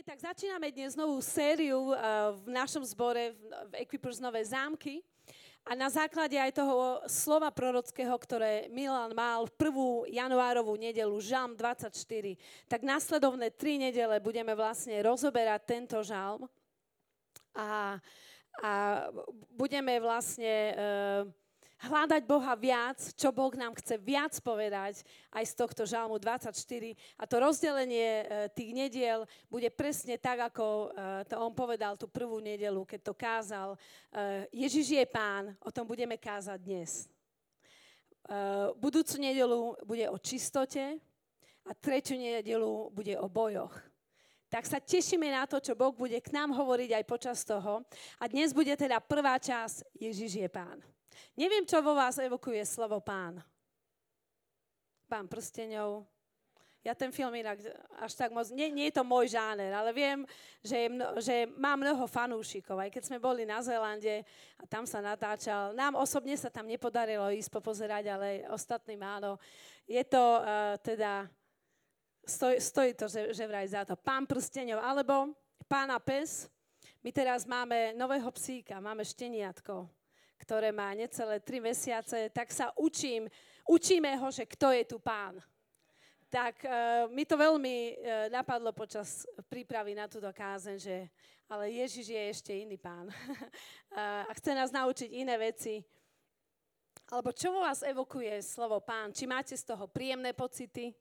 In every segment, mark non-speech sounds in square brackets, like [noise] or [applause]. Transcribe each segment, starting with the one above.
OK, tak začíname dnes novú sériu uh, v našom zbore v, v Equipers Nové zámky. A na základe aj toho slova prorockého, ktoré Milan mal v prvú januárovú nedelu, Žalm 24, tak následovné tri nedele budeme vlastne rozoberať tento žalm a, a budeme vlastne uh, hľadať Boha viac, čo Boh nám chce viac povedať aj z tohto žalmu 24. A to rozdelenie e, tých nediel bude presne tak, ako e, to on povedal tú prvú nedelu, keď to kázal. E, Ježiš je pán, o tom budeme kázať dnes. Budúcu nedelu bude o čistote a tretiu nedelu bude o bojoch tak sa tešíme na to, čo Boh bude k nám hovoriť aj počas toho. A dnes bude teda prvá časť Ježiš je pán. Neviem, čo vo vás evokuje slovo pán. Pán prsteňov. Ja ten film inak až tak moc, nie, nie je to môj žáner, ale viem, že, je mno, že má mnoho fanúšikov. Aj keď sme boli na Zélande a tam sa natáčal, nám osobne sa tam nepodarilo ísť popozerať, ale ostatným áno. Je to uh, teda, stoj, stojí to, že, že vraj za to. Pán prsteňov, alebo pána pes. My teraz máme nového psíka, máme šteniatko ktoré má necelé tri mesiace, tak sa učím, učíme ho, že kto je tu pán. Tak uh, mi to veľmi uh, napadlo počas prípravy na túto kázen, že ale Ježiš je ešte iný pán. uh, [laughs] a chce nás naučiť iné veci. Alebo čo vo vás evokuje slovo pán? Či máte z toho príjemné pocity?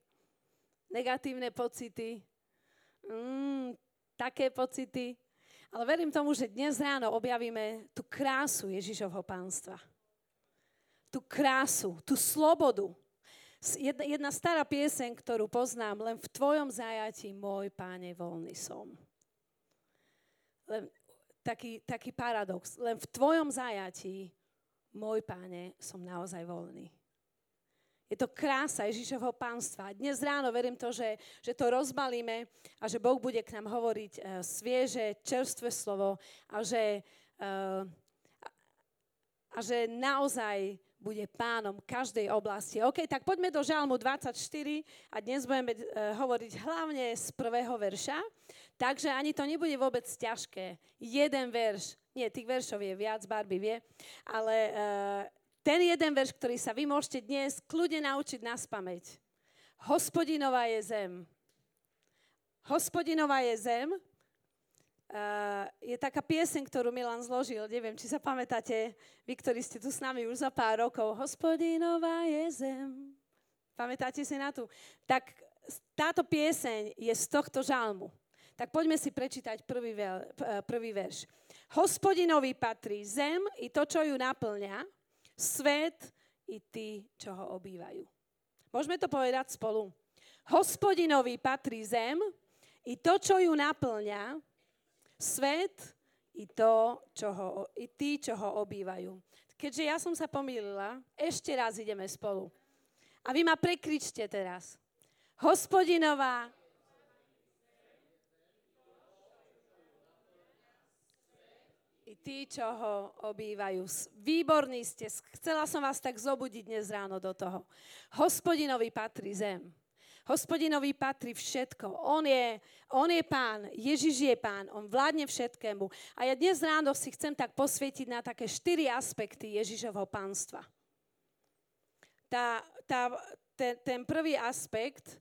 Negatívne pocity? Mm, také pocity? Ale verím tomu, že dnes ráno objavíme tú krásu Ježišovho pánstva. Tú krásu, tú slobodu. Jedna, stará pieseň, ktorú poznám, len v tvojom zajatí, môj páne, voľný som. Len, taký, taký paradox. Len v tvojom zajatí, môj páne, som naozaj voľný. Je to krása Ježišovho pánstva. Dnes ráno verím to, že, že to rozbalíme a že Boh bude k nám hovoriť uh, svieže, čerstvé slovo a že, uh, a že naozaj bude pánom každej oblasti. OK, tak poďme do Žalmu 24 a dnes budeme uh, hovoriť hlavne z prvého verša. Takže ani to nebude vôbec ťažké. Jeden verš, nie, tých veršov je viac, Barbie vie, ale uh, ten jeden verš, ktorý sa vy môžete dnes kľudne naučiť na spameť. Hospodinová je zem. Hospodinová je zem. Uh, je taká pieseň, ktorú Milan zložil, neviem, či sa pamätáte, vy, ktorí ste tu s nami už za pár rokov. Hospodinová je zem. Pamätáte si na tú? Tak táto pieseň je z tohto žalmu. Tak poďme si prečítať prvý, veľ, prvý verš. Hospodinovi patrí zem i to, čo ju naplňa, svet i tí, čo ho obývajú. Môžeme to povedať spolu. Hospodinovi patrí zem i to, čo ju naplňa, svet i, to, čo ho, i tí, čo ho obývajú. Keďže ja som sa pomýlila, ešte raz ideme spolu. A vy ma prekričte teraz. Hospodinová tí, čo ho obývajú. Výborní ste. Chcela som vás tak zobudiť dnes ráno do toho. Hospodinovi patrí zem. Hospodinovi patrí všetko. On je, on je pán, Ježiš je pán, on vládne všetkému. A ja dnes ráno si chcem tak posvietiť na také štyri aspekty Ježišovho pánstva. Tá, tá, ten, ten prvý aspekt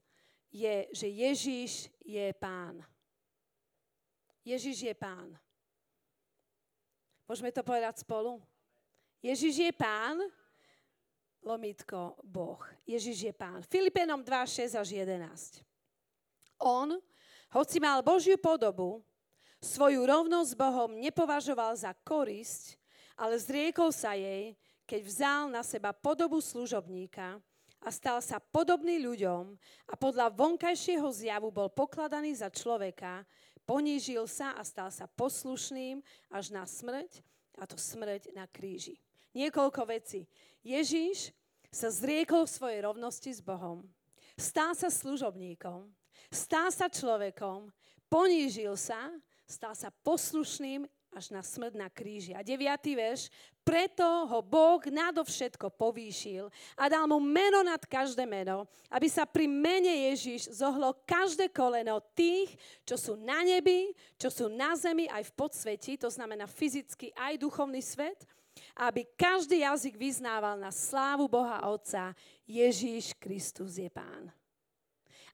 je, že Ježiš je pán. Ježiš je pán. Môžeme to povedať spolu? Ježiš je pán, lomitko Boh. Ježiš je pán. Filipenom 2, 6 až 11. On, hoci mal Božiu podobu, svoju rovnosť s Bohom nepovažoval za korisť, ale zriekol sa jej, keď vzal na seba podobu služobníka a stal sa podobný ľuďom a podľa vonkajšieho zjavu bol pokladaný za človeka, Ponížil sa a stal sa poslušným až na smrť, a to smrť na kríži. Niekoľko vecí. Ježíš sa zriekol svojej rovnosti s Bohom. Stal sa služobníkom. Stal sa človekom. Ponížil sa, stal sa poslušným až na smrť na kríži. A deviatý verš, preto ho Boh nadovšetko povýšil a dal mu meno nad každé meno, aby sa pri mene Ježiš zohlo každé koleno tých, čo sú na nebi, čo sú na zemi aj v podsveti, to znamená fyzicky aj duchovný svet, aby každý jazyk vyznával na slávu Boha Otca, Ježíš Kristus je Pán.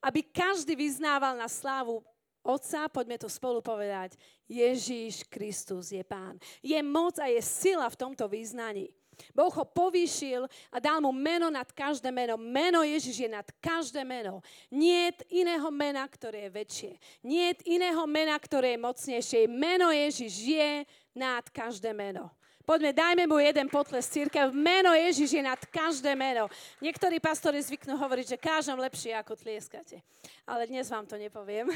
Aby každý vyznával na slávu Otca, poďme to spolu povedať, Ježíš Kristus je Pán. Je moc a je sila v tomto význaní. Boh ho povýšil a dal mu meno nad každé meno. Meno Ježiš je nad každé meno. Nie iného mena, ktoré je väčšie. Nie iného mena, ktoré je mocnejšie. Meno Ježiš je nad každé meno. Poďme, dajme mu jeden potles církev. Meno Ježiš je nad každé meno. Niektorí pastori zvyknú hovoriť, že kážem lepšie, ako tlieskate. Ale dnes vám to nepoviem.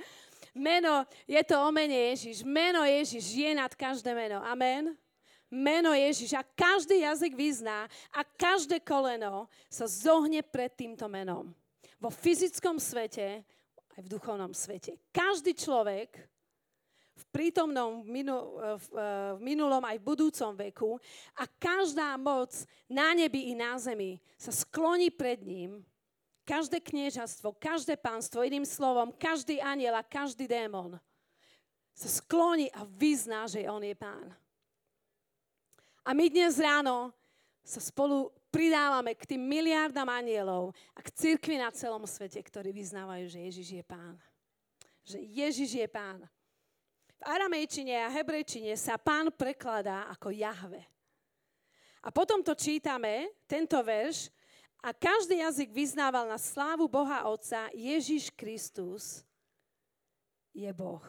[laughs] meno, je to o mene Ježiš. Meno Ježiš je nad každé meno. Amen. Meno Ježiš a každý jazyk vyzná a každé koleno sa zohne pred týmto menom. Vo fyzickom svete aj v duchovnom svete. Každý človek prítomnom, v, eh, v minulom aj v budúcom veku a každá moc na nebi i na zemi sa skloní pred ním. Každé kniežastvo, každé pánstvo, iným slovom, každý aniel a každý démon sa skloní a vyzná, že on je pán. A my dnes ráno sa spolu pridávame k tým miliardám anielov a k cirkvi na celom svete, ktorí vyznávajú, že Ježiš je pán. Že Ježiš je pán. V aramejčine a hebrejčine sa pán prekladá ako Jahve. A potom to čítame, tento verš, a každý jazyk vyznával na slávu Boha Otca, Ježiš Kristus je Boh.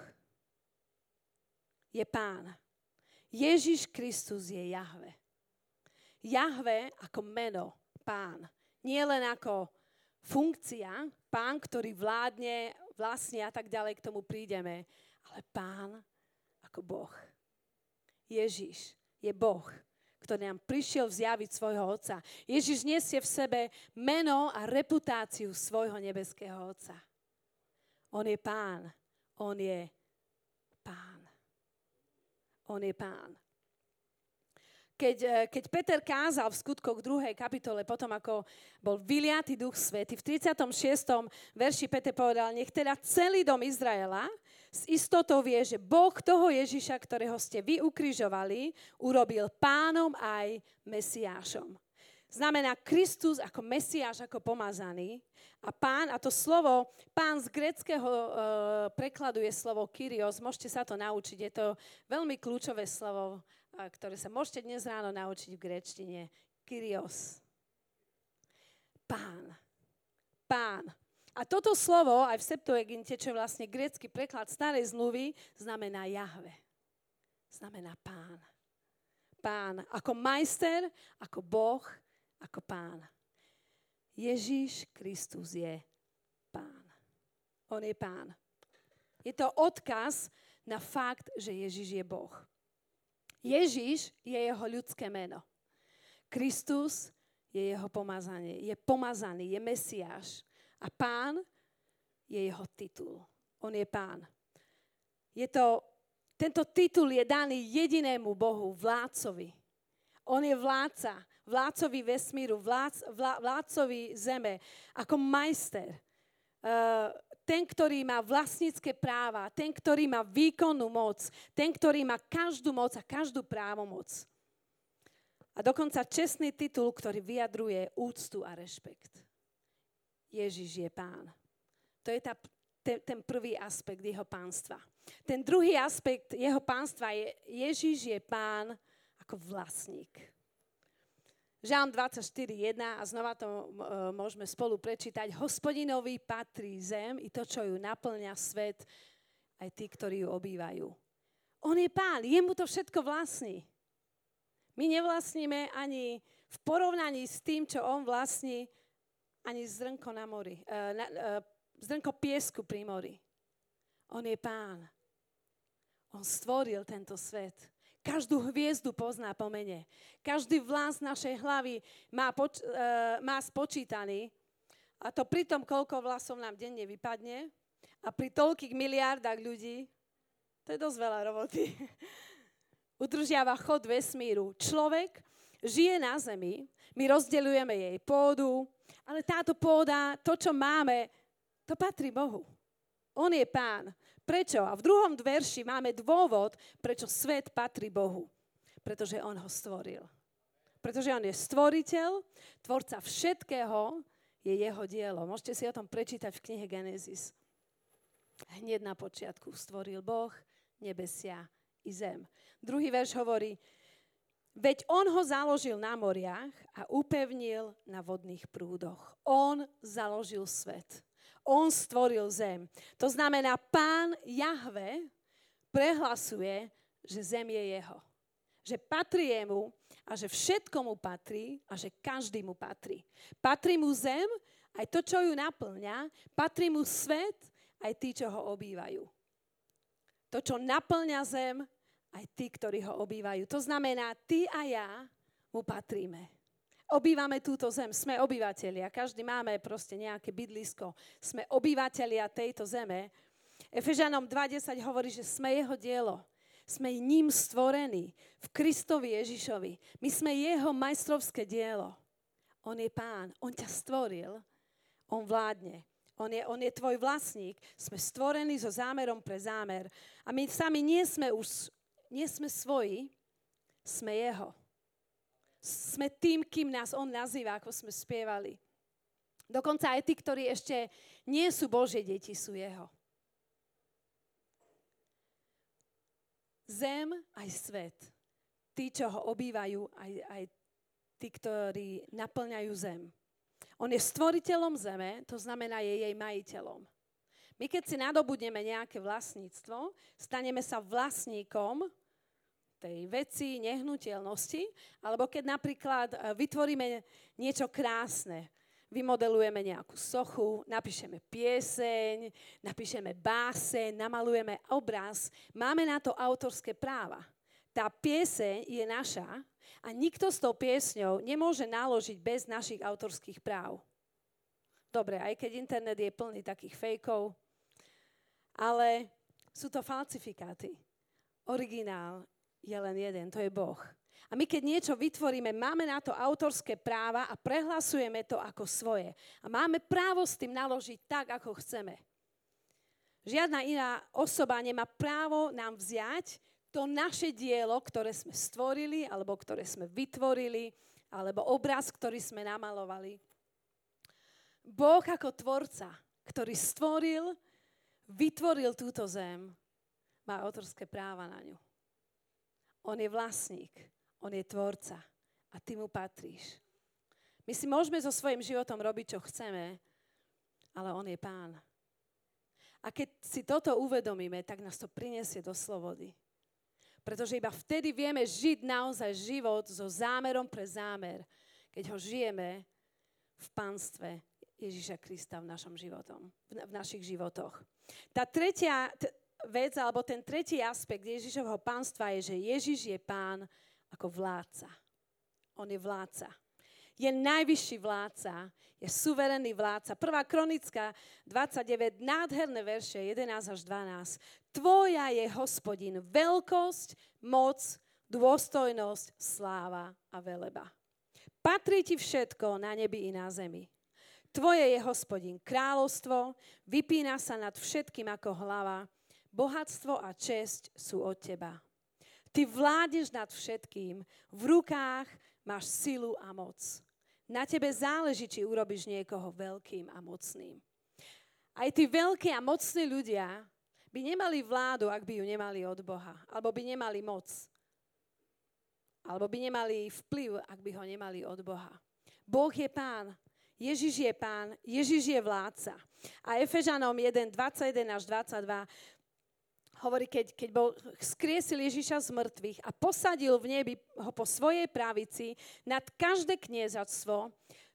Je pán. Ježiš Kristus je Jahve. Jahve ako meno, pán. Nie len ako funkcia, pán, ktorý vládne, vlastne a tak ďalej, k tomu prídeme, ale pán ako Boh. Ježiš je Boh, ktorý nám prišiel zjaviť svojho Otca. Ježiš nesie v sebe meno a reputáciu svojho nebeského Otca. On je pán. On je pán. On je pán keď, e, keď Peter kázal v skutkoch 2. kapitole, potom ako bol vyliatý duch svety, v 36. verši Peter povedal, nech teda celý dom Izraela s istotou vie, že Boh toho Ježiša, ktorého ste vy ukrižovali, urobil pánom aj Mesiášom. Znamená Kristus ako Mesiáš, ako pomazaný. A pán, a to slovo, pán z greckého e, prekladu je slovo Kyrios. Môžete sa to naučiť. Je to veľmi kľúčové slovo ktoré sa môžete dnes ráno naučiť v gréčtine. Kyrios. Pán. Pán. A toto slovo aj v Septuaginte, čo je vlastne grécky preklad starej zmluvy, znamená Jahve. Znamená pán. Pán. Ako majster, ako Boh, ako pán. Ježíš Kristus je pán. On je pán. Je to odkaz na fakt, že Ježíš je Boh. Ježiš je jeho ľudské meno. Kristus je jeho pomazanie. Je pomazaný, je Mesiáš. A pán je jeho titul. On je pán. Je to, tento titul je daný jedinému Bohu, vládcovi. On je vládca, vládcovi vesmíru, vládc, vlá, vládcovi zeme, ako majster. Uh, ten, ktorý má vlastnícke práva, ten, ktorý má výkonnú moc, ten, ktorý má každú moc a každú právomoc. A dokonca čestný titul, ktorý vyjadruje úctu a rešpekt. Ježiš je pán. To je tá, ten, ten prvý aspekt jeho pánstva. Ten druhý aspekt jeho pánstva je, Ježiš je pán ako vlastník. Žám 24.1 a znova to e, môžeme spolu prečítať. Hospodinovi patrí zem i to, čo ju naplňa svet, aj tí, ktorí ju obývajú. On je pán, jemu to všetko vlastní. My nevlastníme ani v porovnaní s tým, čo on vlastní, ani zrnko na mori, uh, na, uh, zrnko piesku pri mori. On je pán. On stvoril tento svet. Každú hviezdu pozná po mene. Každý vlas našej hlavy má, poč- uh, má spočítaný. A to pri tom, koľko vlasov nám denne vypadne. A pri toľkých miliardách ľudí, to je dosť veľa roboty. [laughs] udržiava chod vesmíru. Človek žije na zemi, my rozdeľujeme jej pôdu, ale táto pôda, to, čo máme, to patrí Bohu. On je pán. Prečo? A v druhom verši máme dôvod, prečo svet patrí Bohu. Pretože on ho stvoril. Pretože on je stvoriteľ, tvorca všetkého, je jeho dielo. Môžete si o tom prečítať v knihe Genesis. Hneď na počiatku stvoril Boh nebesia i zem. Druhý verš hovorí, veď on ho založil na moriach a upevnil na vodných prúdoch. On založil svet. On stvoril zem. To znamená, pán Jahve prehlasuje, že zem je jeho. Že patrí jemu a že všetko mu patrí a že každý mu patrí. Patrí mu zem, aj to, čo ju naplňa, patrí mu svet, aj tí, čo ho obývajú. To, čo naplňa zem, aj tí, ktorí ho obývajú. To znamená, ty a ja mu patríme obývame túto zem, sme obyvateľia, každý máme proste nejaké bydlisko, sme obyvateľia tejto zeme. Efežanom 2.10 hovorí, že sme jeho dielo. Sme ním stvorení v Kristovi Ježišovi. My sme jeho majstrovské dielo. On je pán, on ťa stvoril, on vládne. On je, on je tvoj vlastník. Sme stvorení so zámerom pre zámer. A my sami nie sme už, nie sme svoji, sme jeho sme tým, kým nás On nazýva, ako sme spievali. Dokonca aj tí, ktorí ešte nie sú Božie deti, sú Jeho. Zem aj svet. Tí, čo ho obývajú, aj, aj tí, ktorí naplňajú zem. On je stvoriteľom zeme, to znamená, je jej majiteľom. My keď si nadobudneme nejaké vlastníctvo, staneme sa vlastníkom tej veci, nehnuteľnosti, alebo keď napríklad e, vytvoríme niečo krásne, vymodelujeme nejakú sochu, napíšeme pieseň, napíšeme báseň, namalujeme obraz, máme na to autorské práva. Tá pieseň je naša a nikto s tou piesňou nemôže naložiť bez našich autorských práv. Dobre, aj keď internet je plný takých fejkov, ale sú to falsifikáty. Originál je len jeden, to je Boh. A my keď niečo vytvoríme, máme na to autorské práva a prehlasujeme to ako svoje. A máme právo s tým naložiť tak, ako chceme. Žiadna iná osoba nemá právo nám vziať to naše dielo, ktoré sme stvorili, alebo ktoré sme vytvorili, alebo obraz, ktorý sme namalovali. Boh ako tvorca, ktorý stvoril, vytvoril túto zem, má autorské práva na ňu. On je vlastník, on je tvorca a ty mu patríš. My si môžeme so svojím životom robiť, čo chceme, ale on je pán. A keď si toto uvedomíme, tak nás to prinesie do slobody. Pretože iba vtedy vieme žiť naozaj život so zámerom pre zámer, keď ho žijeme v pánstve Ježíša Krista v, našom životom, v našich životoch. Tá tretia, vec, alebo ten tretí aspekt Ježišovho pánstva je, že Ježiš je pán ako vládca. On je vládca. Je najvyšší vládca, je suverénny vládca. Prvá kronická 29, nádherné verše 11 až 12. Tvoja je hospodin, veľkosť, moc, dôstojnosť, sláva a veleba. Patrí ti všetko na nebi i na zemi. Tvoje je hospodin kráľovstvo, vypína sa nad všetkým ako hlava, Bohatstvo a česť sú od teba. Ty vládeš nad všetkým, v rukách máš silu a moc. Na tebe záleží, či urobíš niekoho veľkým a mocným. Aj tí veľkí a mocní ľudia by nemali vládu, ak by ju nemali od Boha. Alebo by nemali moc. Alebo by nemali vplyv, ak by ho nemali od Boha. Boh je pán. Ježiš je pán. Ježiš je vládca. A Efežanom 1, 21 až 22 hovorí, keď, keď bol, skriesil Ježiša z mŕtvych a posadil v nebi ho po svojej pravici nad každé kniežatstvo,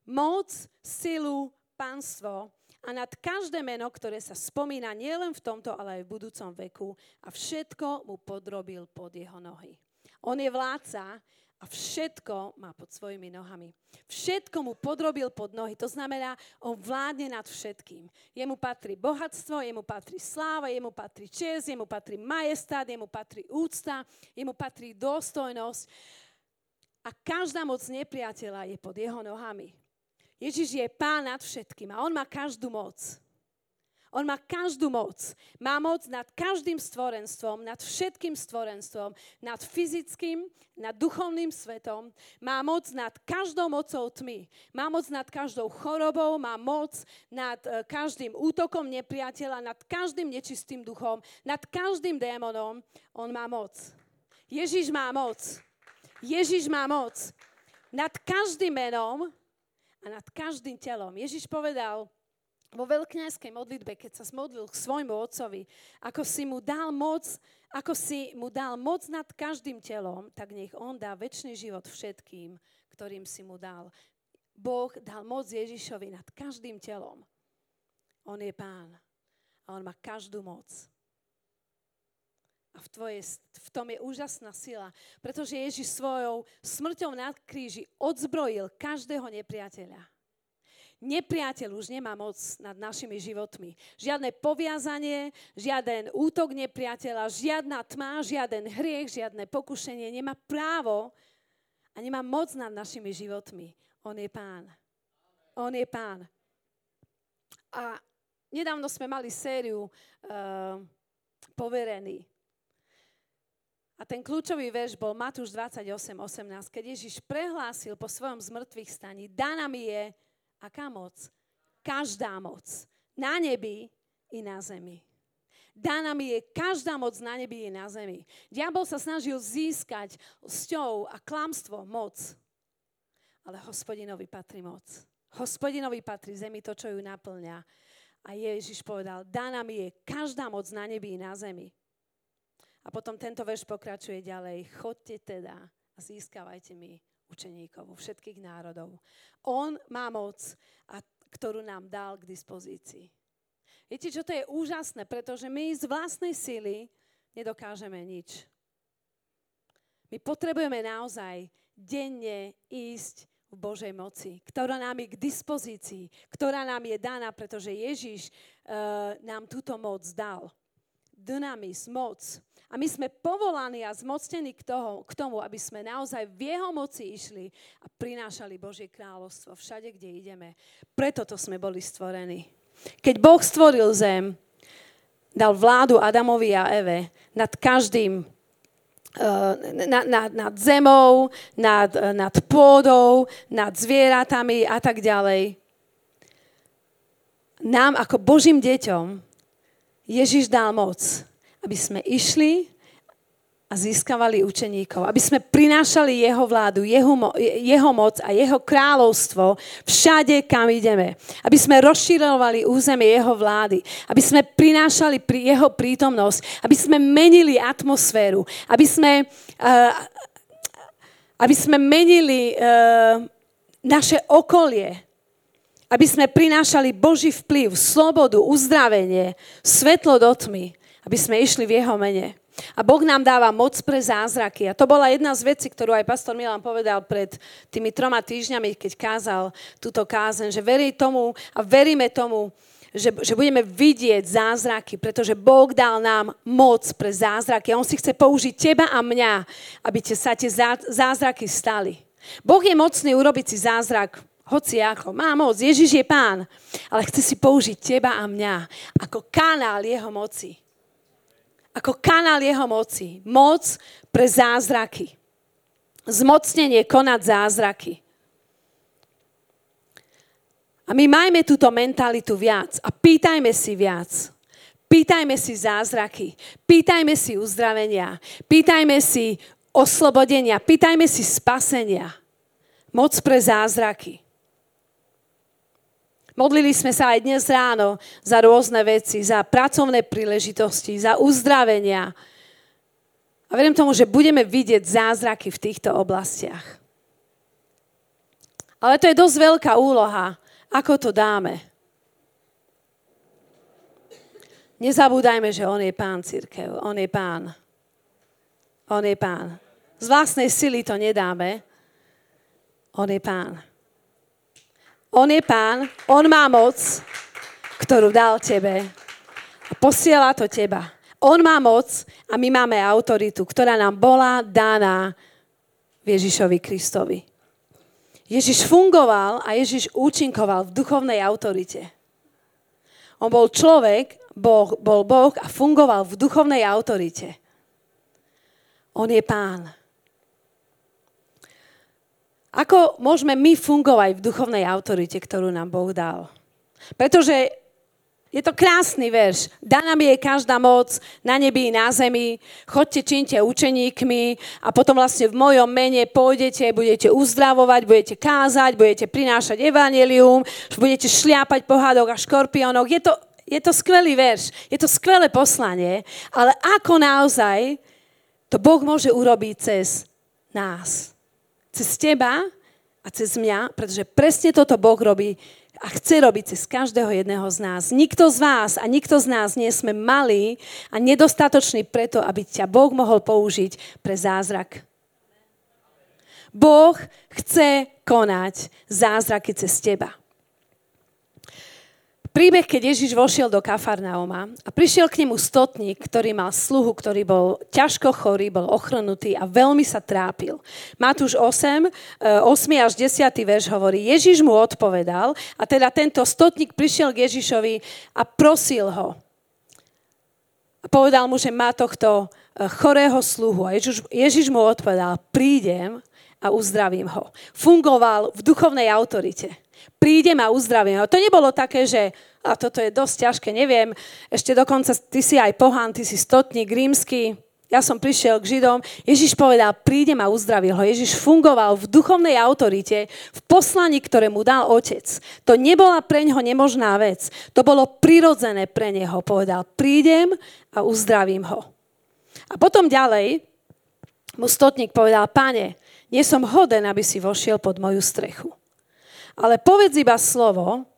moc, silu, pánstvo a nad každé meno, ktoré sa spomína nielen v tomto, ale aj v budúcom veku a všetko mu podrobil pod jeho nohy. On je vládca a všetko má pod svojimi nohami. Všetko mu podrobil pod nohy. To znamená, on vládne nad všetkým. Jemu patrí bohatstvo, jemu patrí sláva, jemu patrí čest, jemu patrí majestát, jemu patrí úcta, jemu patrí dôstojnosť. A každá moc nepriateľa je pod jeho nohami. Ježiš je pán nad všetkým a on má každú moc. On má každú moc. Má moc nad každým stvorenstvom, nad všetkým stvorenstvom, nad fyzickým, nad duchovným svetom. Má moc nad každou mocou tmy. Má moc nad každou chorobou, má moc nad e, každým útokom nepriateľa, nad každým nečistým duchom, nad každým démonom. On má moc. Ježiš má moc. Ježiš má moc. Nad každým menom a nad každým telom. Ježiš povedal, vo veľkňajskej modlitbe, keď sa smodlil k svojmu otcovi, ako si mu dal moc, ako si mu dal moc nad každým telom, tak nech on dá väčší život všetkým, ktorým si mu dal. Boh dal moc Ježišovi nad každým telom. On je pán a on má každú moc. A v, tvoje, v tom je úžasná sila, pretože Ježiš svojou smrťou na kríži odzbrojil každého nepriateľa nepriateľ už nemá moc nad našimi životmi. Žiadne poviazanie, žiaden útok nepriateľa, žiadna tma, žiaden hriech, žiadne pokušenie nemá právo a nemá moc nad našimi životmi. On je pán. On je pán. A nedávno sme mali sériu uh, poverený. A ten kľúčový verš bol Matúš 28, 18, keď Ježiš prehlásil po svojom zmrtvých staní, daná mi je Aká moc? Každá moc. Na nebi i na zemi. Daná mi je každá moc na nebi i na zemi. Diabol sa snažil získať sťou a klamstvo moc. Ale hospodinovi patrí moc. Hospodinovi patrí zemi to, čo ju naplňa. A Ježiš povedal, daná mi je každá moc na nebi i na zemi. A potom tento verš pokračuje ďalej. Chodte teda a získavajte mi učeníkov, všetkých národov. On má moc, a, ktorú nám dal k dispozícii. Viete, čo to je úžasné, pretože my z vlastnej sily nedokážeme nič. My potrebujeme naozaj denne ísť v Božej moci, ktorá nám je k dispozícii, ktorá nám je daná, pretože Ježiš uh, nám túto moc dal. Dynamis, moc. A my sme povolaní a zmocnení k, toho, k tomu, aby sme naozaj v jeho moci išli a prinášali Božie kráľovstvo všade, kde ideme. Preto to sme boli stvorení. Keď Boh stvoril zem, dal vládu Adamovi a Eve nad každým eh, nad, nad, nad zemou, nad, nad pôdou, nad zvieratami a tak ďalej. Nám ako Božím deťom Ježiš dal moc aby sme išli a získavali učeníkov, aby sme prinášali jeho vládu, jeho, mo- jeho moc a jeho kráľovstvo všade, kam ideme. Aby sme rozširovali územie jeho vlády, aby sme prinášali pri jeho prítomnosť, aby sme menili atmosféru, aby sme, uh, aby sme menili uh, naše okolie, aby sme prinášali Boží vplyv, slobodu, uzdravenie, svetlo do tmy aby sme išli v jeho mene. A Boh nám dáva moc pre zázraky. A to bola jedna z vecí, ktorú aj pastor Milan povedal pred tými troma týždňami, keď kázal túto kázen, že verí tomu a veríme tomu, že, že budeme vidieť zázraky, pretože Boh dal nám moc pre zázraky. A On si chce použiť teba a mňa, aby te, sa tie zázraky stali. Boh je mocný urobiť si zázrak hoci ako. Má moc, Ježiš je pán, ale chce si použiť teba a mňa ako kanál jeho moci ako kanál jeho moci. Moc pre zázraky. Zmocnenie konať zázraky. A my majme túto mentalitu viac a pýtajme si viac. Pýtajme si zázraky, pýtajme si uzdravenia, pýtajme si oslobodenia, pýtajme si spasenia. Moc pre zázraky. Modlili sme sa aj dnes ráno za rôzne veci, za pracovné príležitosti, za uzdravenia. A verím tomu, že budeme vidieť zázraky v týchto oblastiach. Ale to je dosť veľká úloha. Ako to dáme? Nezabúdajme, že On je pán církev. On je pán. On je pán. Z vlastnej sily to nedáme. On je pán. On je pán, on má moc, ktorú dal tebe. A posiela to teba. On má moc a my máme autoritu, ktorá nám bola daná Ježišovi Kristovi. Ježiš fungoval a Ježiš účinkoval v duchovnej autorite. On bol človek, boh, bol Boh a fungoval v duchovnej autorite. On je pán. Ako môžeme my fungovať v duchovnej autorite, ktorú nám Boh dal? Pretože je to krásny verš. Daná mi je každá moc na nebi i na zemi. Chodte, činte učeníkmi a potom vlastne v mojom mene pôjdete, budete uzdravovať, budete kázať, budete prinášať evanelium, budete šliapať pohádok a škorpiónok. Je to, je to skvelý verš, je to skvelé poslanie, ale ako naozaj to Boh môže urobiť cez nás. Cez teba a cez mňa, pretože presne toto Boh robí a chce robiť cez každého jedného z nás. Nikto z vás a nikto z nás nie sme malí a nedostatoční preto, aby ťa Boh mohol použiť pre zázrak. Boh chce konať zázraky cez teba. Príbeh, keď Ježiš vošiel do Kafarnauma a prišiel k nemu stotník, ktorý mal sluhu, ktorý bol ťažko chorý, bol ochrnutý a veľmi sa trápil. Matúš 8, 8 e, až 10 verš hovorí, Ježiš mu odpovedal a teda tento stotník prišiel k Ježišovi a prosil ho. A povedal mu, že má tohto e, chorého sluhu. A Ježiš, Ježiš mu odpovedal, prídem a uzdravím ho. Fungoval v duchovnej autorite prídem a uzdravím ho. To nebolo také, že a toto je dosť ťažké, neviem, ešte dokonca ty si aj pohán, ty si stotník rímsky, ja som prišiel k Židom, Ježiš povedal, prídem a uzdravil ho. Ježiš fungoval v duchovnej autorite, v poslaní, ktoré mu dal otec. To nebola pre neho nemožná vec. To bolo prirodzené pre neho. Povedal, prídem a uzdravím ho. A potom ďalej mu stotník povedal, pane, nie som hoden, aby si vošiel pod moju strechu. Ale povedz iba slovo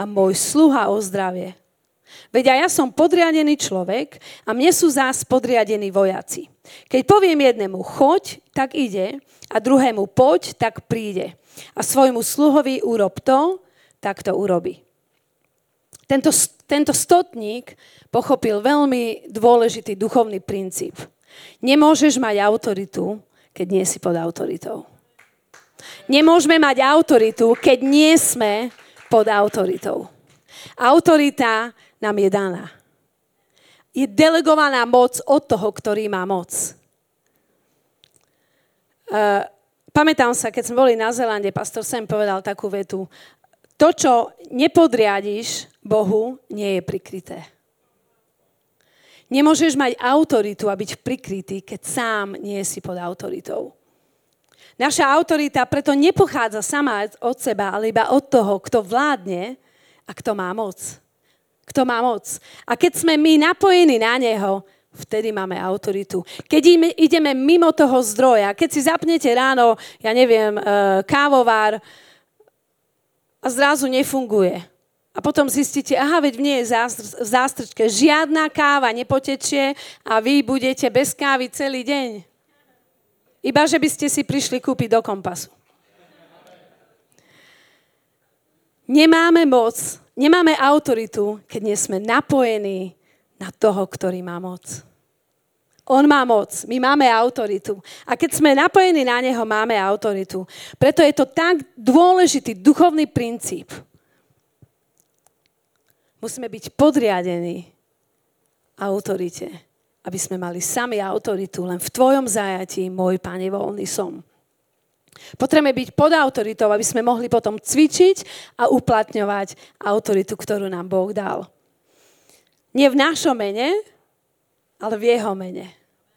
a môj sluha o zdravie. Veď aj ja som podriadený človek a mne sú zás podriadení vojaci. Keď poviem jednému choď, tak ide a druhému poď, tak príde. A svojmu sluhovi urob to, tak to urobí. Tento, tento stotník pochopil veľmi dôležitý duchovný princíp. Nemôžeš mať autoritu, keď nie si pod autoritou. Nemôžeme mať autoritu, keď nie sme pod autoritou. Autorita nám je daná. Je delegovaná moc od toho, ktorý má moc. Uh, pamätám sa, keď sme boli na Zelande, pastor sem povedal takú vetu. To, čo nepodriadiš Bohu, nie je prikryté. Nemôžeš mať autoritu a byť prikrytý, keď sám nie si pod autoritou. Naša autorita preto nepochádza sama od seba, ale iba od toho, kto vládne a kto má moc. Kto má moc. A keď sme my napojení na Neho, vtedy máme autoritu. Keď ideme mimo toho zdroja, keď si zapnete ráno, ja neviem, e, kávovár a zrazu nefunguje. A potom zistíte, aha, veď v nie je v zástrčke. Žiadna káva nepotečie a vy budete bez kávy celý deň. Iba, že by ste si prišli kúpiť do kompasu. Nemáme moc, nemáme autoritu, keď nie sme napojení na toho, ktorý má moc. On má moc, my máme autoritu. A keď sme napojení na Neho, máme autoritu. Preto je to tak dôležitý duchovný princíp. Musíme byť podriadení autorite aby sme mali sami autoritu, len v tvojom zajatí, môj Pane, voľný som. Potrebujeme byť pod autoritou, aby sme mohli potom cvičiť a uplatňovať autoritu, ktorú nám Boh dal. Nie v našom mene, ale v jeho mene.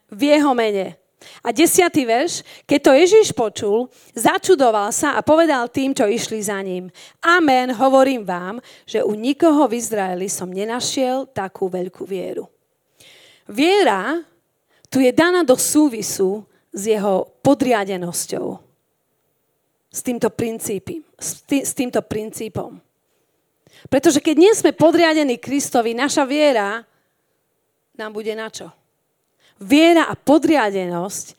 V jeho mene. A desiatý verš, keď to Ježiš počul, začudoval sa a povedal tým, čo išli za ním. Amen, hovorím vám, že u nikoho v Izraeli som nenašiel takú veľkú vieru. Viera tu je daná do súvisu s jeho podriadenosťou. S týmto, princípom, s, tý, s týmto princípom. Pretože keď nie sme podriadení Kristovi, naša viera nám bude na čo? Viera a podriadenosť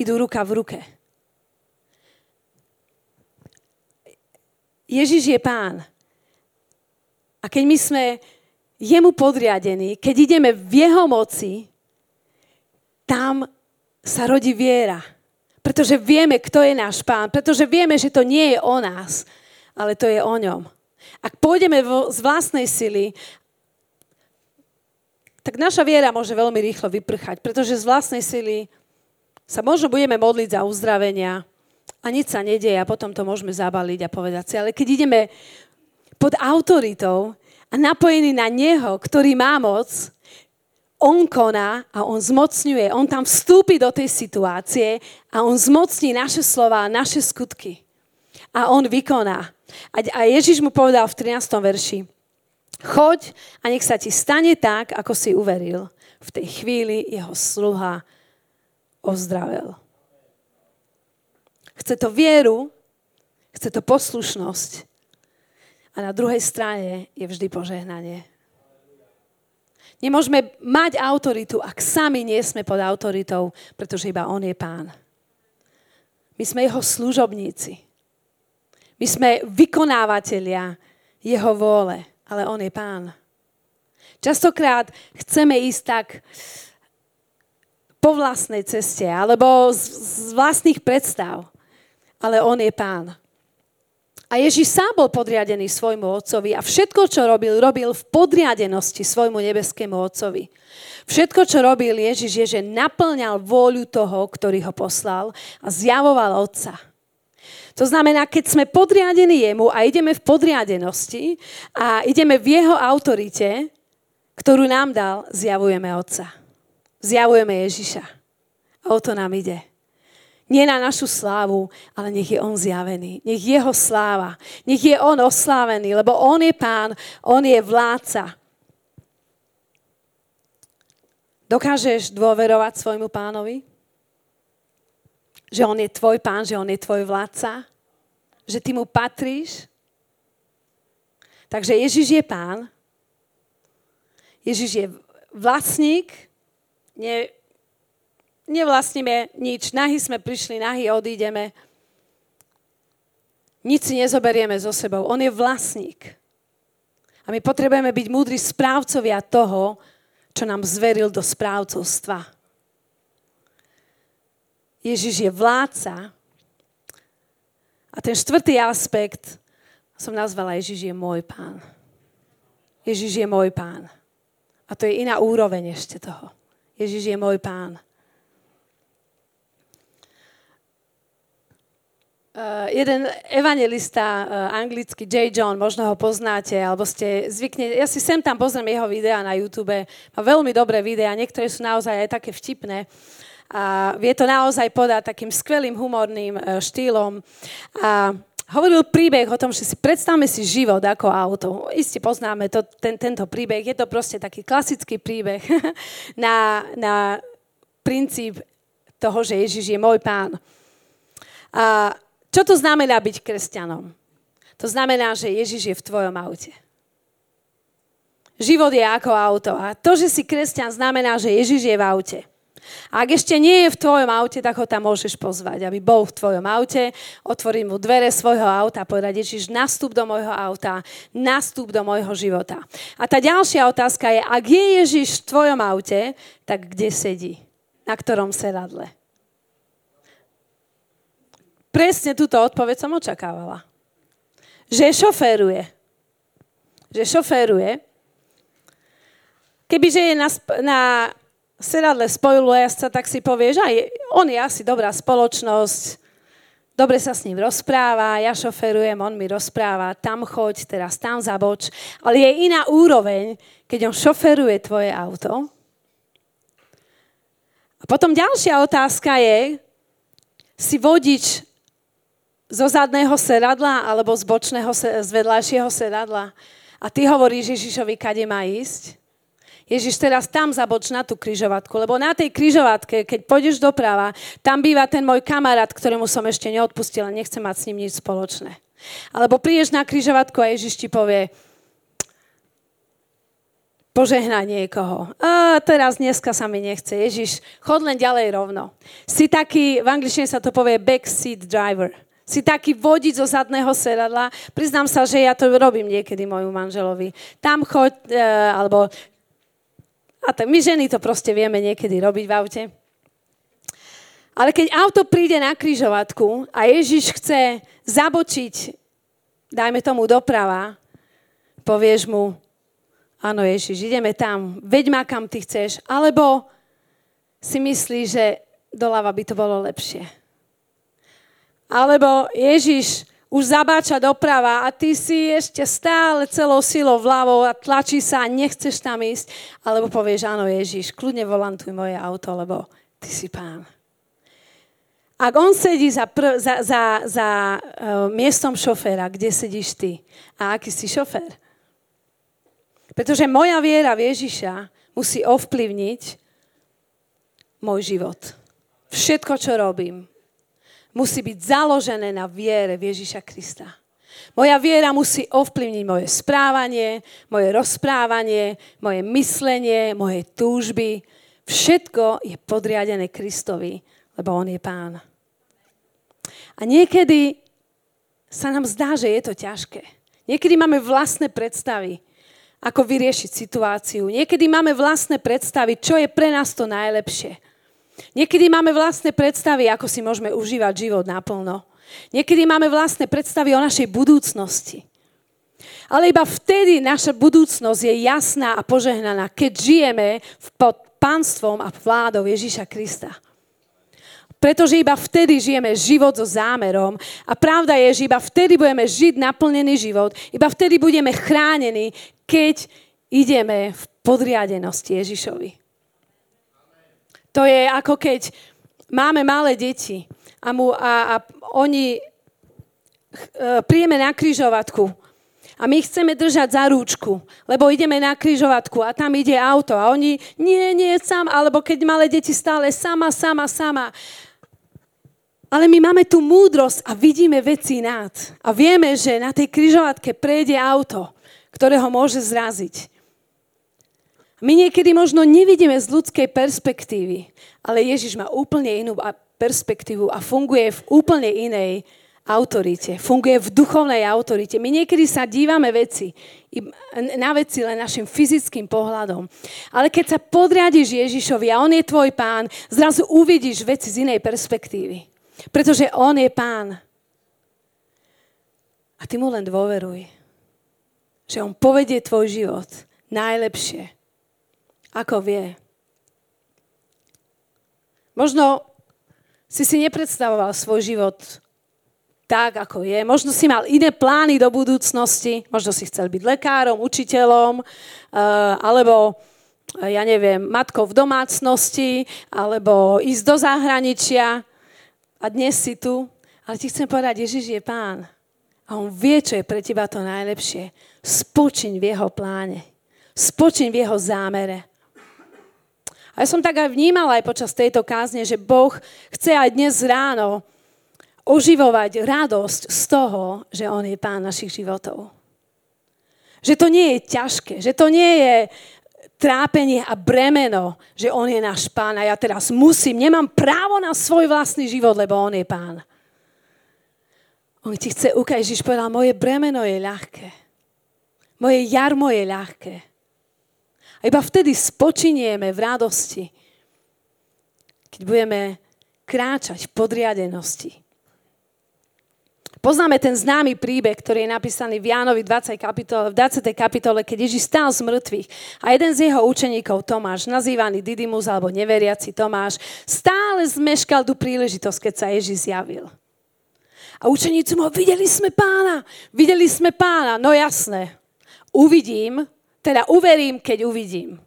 idú ruka v ruke. Ježiš je pán. A keď my sme jemu podriadení, keď ideme v jeho moci, tam sa rodí viera. Pretože vieme, kto je náš pán. Pretože vieme, že to nie je o nás, ale to je o ňom. Ak pôjdeme z vlastnej sily, tak naša viera môže veľmi rýchlo vyprchať, pretože z vlastnej sily sa možno budeme modliť za uzdravenia a nič sa nedieje a potom to môžeme zabaliť a povedať si. Ale keď ideme pod autoritou a napojení na Neho, ktorý má moc, on koná a on zmocňuje. On tam vstúpi do tej situácie a on zmocní naše slova, naše skutky. A on vykoná. A Ježiš mu povedal v 13. verši, choď a nech sa ti stane tak, ako si uveril. V tej chvíli jeho sluha ozdravel. Chce to vieru, chce to poslušnosť a na druhej strane je vždy požehnanie. Nemôžeme mať autoritu, ak sami nie sme pod autoritou, pretože iba On je Pán. My sme Jeho služobníci. My sme vykonávateľia Jeho vôle, ale On je Pán. Častokrát chceme ísť tak po vlastnej ceste alebo z, z vlastných predstav, ale On je Pán. A Ježiš sám bol podriadený svojmu otcovi a všetko, čo robil, robil v podriadenosti svojmu nebeskému otcovi. Všetko, čo robil Ježiš, je, že naplňal vôľu toho, ktorý ho poslal a zjavoval otca. To znamená, keď sme podriadení jemu a ideme v podriadenosti a ideme v jeho autorite, ktorú nám dal, zjavujeme otca. Zjavujeme Ježiša. A o to nám ide. Nie na našu slávu, ale nech je On zjavený. Nech Jeho sláva. Nech je On oslávený, lebo On je Pán, On je vládca. Dokážeš dôverovať svojmu pánovi? Že on je tvoj pán, že on je tvoj vládca? Že ty mu patríš? Takže Ježiš je pán. Ježiš je vlastník. Nie, nevlastníme nič, nahy sme prišli, nahy odídeme. Nič si nezoberieme so sebou. On je vlastník. A my potrebujeme byť múdri správcovia toho, čo nám zveril do správcovstva. Ježiš je vládca. A ten štvrtý aspekt som nazvala Ježiš je môj pán. Ježiš je môj pán. A to je iná úroveň ešte toho. Ježiš je môj pán. Uh, jeden evangelista uh, J. John, možno ho poznáte, alebo ste zvykne, ja si sem tam pozriem jeho videá na YouTube, má veľmi dobré videá, niektoré sú naozaj aj také vtipné. A vie to naozaj podať takým skvelým humorným uh, štýlom. A hovoril príbeh o tom, že si predstavme si život ako auto. Isté poznáme to, ten, tento príbeh. Je to proste taký klasický príbeh [laughs] na, na princíp toho, že Ježiš je môj pán. A čo to znamená byť kresťanom? To znamená, že Ježiš je v tvojom aute. Život je ako auto. A to, že si kresťan, znamená, že Ježiš je v aute. A ak ešte nie je v tvojom aute, tak ho tam môžeš pozvať, aby bol v tvojom aute, otvoriť mu dvere svojho auta a povedať, Ježiš, nastup do môjho auta, nastup do môjho života. A tá ďalšia otázka je, ak je Ježiš v tvojom aute, tak kde sedí? Na ktorom sedadle? Presne túto odpoveď som očakávala. Že šoféruje. Že šoféruje. Kebyže je na, na sedadle spojulujazca, tak si povie, že aj on je asi dobrá spoločnosť, dobre sa s ním rozpráva, ja šoferujem, on mi rozpráva, tam choď, teraz tam zaboč. Ale je iná úroveň, keď on šoferuje tvoje auto. A potom ďalšia otázka je, si vodič zo zadného sedadla alebo z bočného, z vedľajšieho sedadla. A ty hovoríš Ježišovi, kade má ísť? Ježiš, teraz tam zaboč na tú kryžovatku, lebo na tej kryžovatke, keď pôjdeš doprava, tam býva ten môj kamarát, ktorému som ešte neodpustila, nechcem mať s ním nič spoločné. Alebo prídeš na kryžovatku a Ježiš ti povie, požehnať niekoho. A teraz dneska sa mi nechce. Ježiš, chod len ďalej rovno. Si taký, v angličtine sa to povie backseat driver. Si taký vodič zo zadného sedadla. Priznám sa, že ja to robím niekedy môjmu manželovi. Tam choď, e, alebo... A tak my ženy to proste vieme niekedy robiť v aute. Ale keď auto príde na kryžovatku a Ježiš chce zabočiť, dajme tomu doprava, povieš mu, áno Ježiš, ideme tam, veď ma kam ty chceš, alebo si myslíš, že doľava by to bolo lepšie. Alebo Ježiš už zabáča doprava a ty si ešte stále celou silou vľavo a tlačí sa a nechceš tam ísť, alebo povieš, áno Ježiš, kľudne volantuj moje auto, lebo ty si pán. Ak on sedí za, pr- za, za, za uh, miestom šoféra, kde sedíš ty? A aký si šofér? Pretože moja viera v Ježiša musí ovplyvniť môj život. Všetko, čo robím, musí byť založené na viere v Ježiša Krista. Moja viera musí ovplyvniť moje správanie, moje rozprávanie, moje myslenie, moje túžby. Všetko je podriadené Kristovi, lebo On je Pán. A niekedy sa nám zdá, že je to ťažké. Niekedy máme vlastné predstavy, ako vyriešiť situáciu. Niekedy máme vlastné predstavy, čo je pre nás to najlepšie. Niekedy máme vlastné predstavy, ako si môžeme užívať život naplno. Niekedy máme vlastné predstavy o našej budúcnosti. Ale iba vtedy naša budúcnosť je jasná a požehnaná, keď žijeme pod pánstvom a vládou Ježíša Krista. Pretože iba vtedy žijeme život so zámerom a pravda je, že iba vtedy budeme žiť naplnený život, iba vtedy budeme chránení, keď ideme v podriadenosti Ježišovi. To je ako keď máme malé deti a, mu, a, a oni e, príjeme na kryžovatku a my chceme držať za rúčku, lebo ideme na kryžovatku a tam ide auto a oni nie, nie, sám, alebo keď malé deti stále sama, sama, sama. Ale my máme tú múdrosť a vidíme veci nad. A vieme, že na tej kryžovatke prejde auto, ktoré ho môže zraziť. My niekedy možno nevidíme z ľudskej perspektívy, ale Ježiš má úplne inú perspektívu a funguje v úplne inej autorite. Funguje v duchovnej autorite. My niekedy sa dívame veci, na veci len našim fyzickým pohľadom. Ale keď sa podriadiš Ježišovi a On je tvoj pán, zrazu uvidíš veci z inej perspektívy. Pretože On je Pán. A ty mu len dôveruj, že On povedie tvoj život najlepšie, ako vie. Možno si si nepredstavoval svoj život tak, ako je. Možno si mal iné plány do budúcnosti. Možno si chcel byť lekárom, učiteľom, uh, alebo ja neviem, matkou v domácnosti, alebo ísť do zahraničia a dnes si tu, ale ti chcem povedať, Ježiš je pán. A on vie, čo je pre teba to najlepšie. Spočiň v jeho pláne. Spočiň v jeho zámere. A ja som tak aj vnímala aj počas tejto kázne, že Boh chce aj dnes ráno oživovať radosť z toho, že On je pán našich životov. Že to nie je ťažké, že to nie je trápenie a bremeno, že On je náš pán a ja teraz musím, nemám právo na svoj vlastný život, lebo On je pán. On ti chce ukázať, Ježiš povedal, moje bremeno je ľahké. Moje jarmo je ľahké. A iba vtedy spočinieme v radosti, keď budeme kráčať v podriadenosti. Poznáme ten známy príbeh, ktorý je napísaný v Jánovi 20. Kapitole, v 20. kapitole, keď Ježiš stál z mŕtvych a jeden z jeho učeníkov, Tomáš, nazývaný Didymus alebo neveriaci Tomáš, stále zmeškal tú príležitosť, keď sa Ježiš zjavil. A učeníci mu, videli sme pána, videli sme pána. No jasné, uvidím, teda uverím, keď uvidím.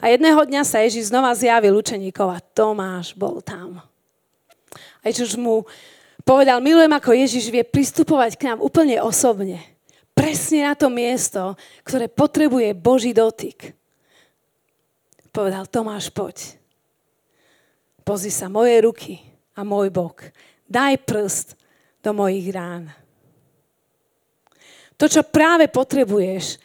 A jedného dňa sa Ježiš znova zjavil učeníkov a Tomáš bol tam. A Ježiš mu povedal, milujem, ako Ježiš vie pristupovať k nám úplne osobne. Presne na to miesto, ktoré potrebuje Boží dotyk. Povedal, Tomáš, poď. Pozri sa, moje ruky a môj bok. Daj prst do mojich rán. To, čo práve potrebuješ,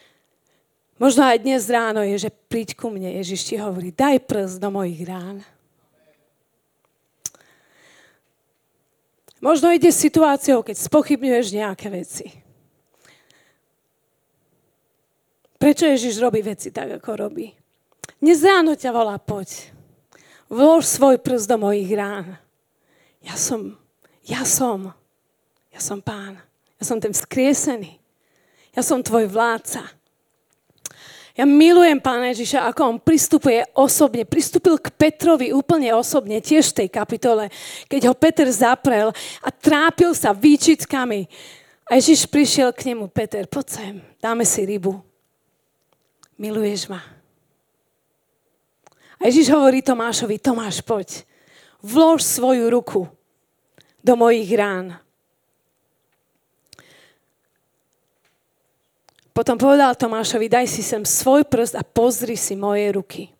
Možno aj dnes ráno je, že príď ku mne, Ježiš ti hovorí, daj prst do mojich rán. Možno ide situáciou, keď spochybňuješ nejaké veci. Prečo Ježiš robí veci tak, ako robí? Dnes ráno ťa volá, poď. Vlož svoj prst do mojich rán. Ja som, ja som, ja som pán. Ja som ten vzkriesený. Ja som tvoj vládca. Ja milujem Pána Ježiša, ako on pristupuje osobne. Pristúpil k Petrovi úplne osobne, tiež v tej kapitole, keď ho Peter zaprel a trápil sa výčitkami. A Ježiš prišiel k nemu, Peter, poď sem, dáme si rybu. Miluješ ma. A Ježiš hovorí Tomášovi, Tomáš, poď, vlož svoju ruku do mojich rán. Potom povedal Tomášovi, daj si sem svoj prst a pozri si moje ruky.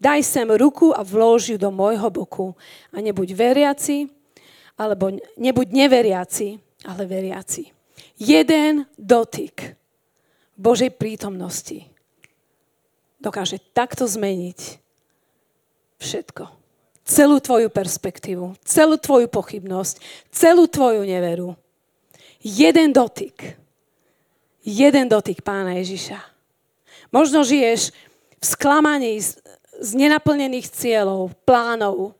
Daj sem ruku a vlož ju do môjho boku. A nebuď veriaci, alebo nebuď neveriaci, ale veriaci. Jeden dotyk Božej prítomnosti dokáže takto zmeniť všetko. Celú tvoju perspektívu, celú tvoju pochybnosť, celú tvoju neveru. Jeden dotyk jeden dotyk pána Ježiša. Možno žiješ v sklamaní z, z nenaplnených cieľov, plánov.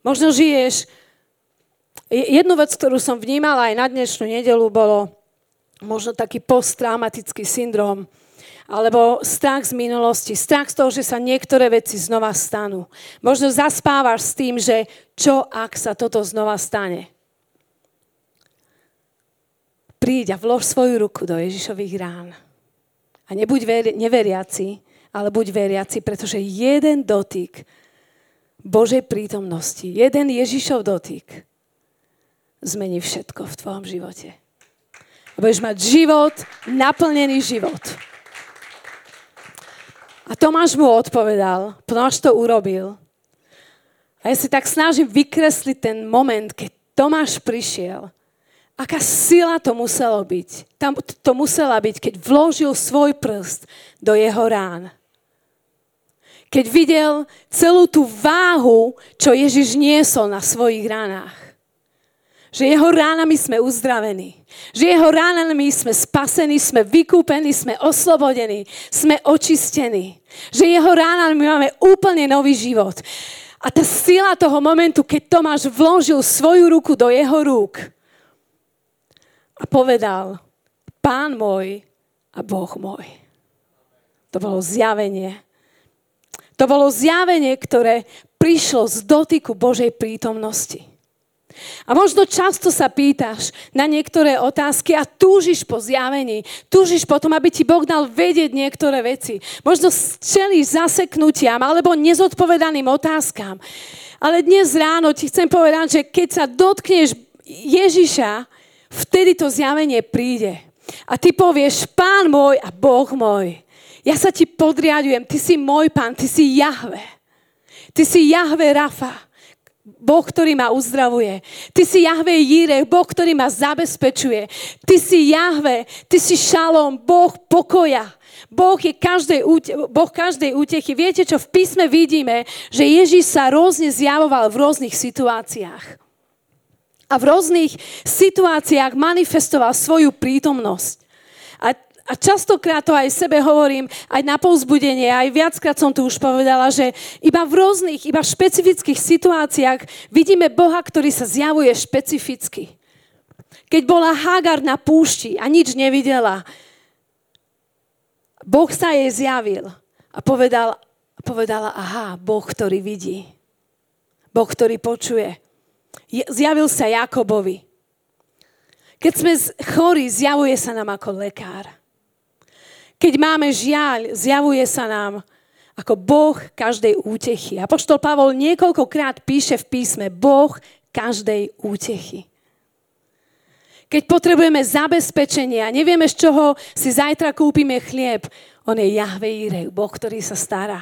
Možno žiješ... Jednu vec, ktorú som vnímala aj na dnešnú nedelu, bolo možno taký posttraumatický syndrom, alebo strach z minulosti, strach z toho, že sa niektoré veci znova stanú. Možno zaspávaš s tým, že čo ak sa toto znova stane. Príď a vlož svoju ruku do Ježišových rán. A nebuď veri- neveriaci, ale buď veriaci, pretože jeden dotyk Božej prítomnosti, jeden Ježišov dotyk zmení všetko v tvojom živote. A budeš mať život, naplnený život. A Tomáš mu odpovedal, Tomáš to urobil. A ja si tak snažím vykresliť ten moment, keď Tomáš prišiel Aká sila to muselo byť. Tam to musela byť, keď vložil svoj prst do jeho rán. Keď videl celú tú váhu, čo Ježiš niesol na svojich ránach. Že jeho ránami sme uzdravení. Že jeho ránami sme spasení, sme vykúpení, sme oslobodení, sme očistení. Že jeho ránami máme úplne nový život. A tá sila toho momentu, keď Tomáš vložil svoju ruku do jeho rúk, a povedal, pán môj a Boh môj. To bolo zjavenie. To bolo zjavenie, ktoré prišlo z dotyku Božej prítomnosti. A možno často sa pýtaš na niektoré otázky a túžiš po zjavení. Túžiš potom, aby ti Boh dal vedieť niektoré veci. Možno čelíš zaseknutiam alebo nezodpovedaným otázkam. Ale dnes ráno ti chcem povedať, že keď sa dotkneš Ježiša, vtedy to zjavenie príde. A ty povieš, pán môj a Boh môj, ja sa ti podriadujem, ty si môj pán, ty si Jahve. Ty si Jahve Rafa, Boh, ktorý ma uzdravuje. Ty si Jahve Jíre, Boh, ktorý ma zabezpečuje. Ty si Jahve, ty si Šalom, Boh pokoja. Boh je každej, boh každej útechy. Viete, čo v písme vidíme? Že Ježíš sa rôzne zjavoval v rôznych situáciách a v rôznych situáciách manifestoval svoju prítomnosť. A, a častokrát to aj sebe hovorím, aj na povzbudenie, aj viackrát som tu už povedala, že iba v rôznych, iba v špecifických situáciách vidíme Boha, ktorý sa zjavuje špecificky. Keď bola Hagar na púšti a nič nevidela, Boh sa jej zjavil a povedal, povedala, aha, Boh, ktorý vidí. Boh, ktorý počuje zjavil sa Jakobovi. Keď sme chorí, zjavuje sa nám ako lekár. Keď máme žiaľ, zjavuje sa nám ako Boh každej útechy. Poštol Pavol niekoľkokrát píše v písme Boh každej útechy. Keď potrebujeme zabezpečenie a nevieme, z čoho si zajtra kúpime chlieb, on je Jahve Jireh, Boh, ktorý sa stará.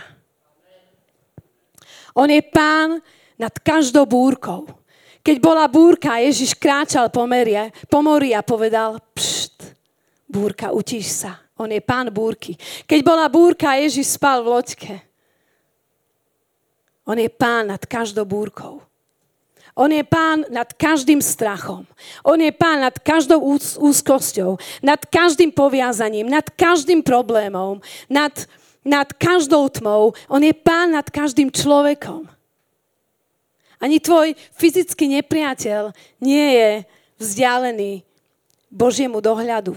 On je pán nad každou búrkou. Keď bola búrka, Ježiš kráčal po, merie, po mori a povedal, pšt, búrka, utíš sa, On je pán búrky. Keď bola búrka, Ježiš spal v loďke. On je pán nad každou búrkou. On je pán nad každým strachom. On je pán nad každou úzkosťou, nad každým poviazaním, nad každým problémom, nad, nad každou tmou. On je pán nad každým človekom. Ani tvoj fyzický nepriateľ nie je vzdialený Božiemu dohľadu.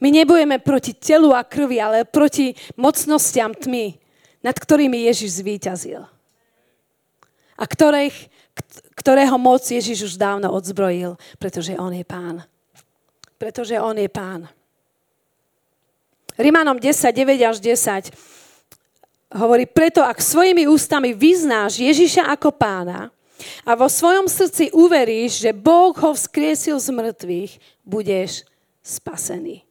My nebojeme proti telu a krvi, ale proti mocnostiam tmy, nad ktorými Ježiš zvíťazil. A ktorých, ktorého moc Ježiš už dávno odzbrojil, pretože On je Pán. Pretože On je Pán. Rimanom 10, 9 až 10 hovorí, preto ak svojimi ústami vyznáš Ježiša ako pána a vo svojom srdci uveríš, že Boh ho vzkriesil z mŕtvych, budeš spasený.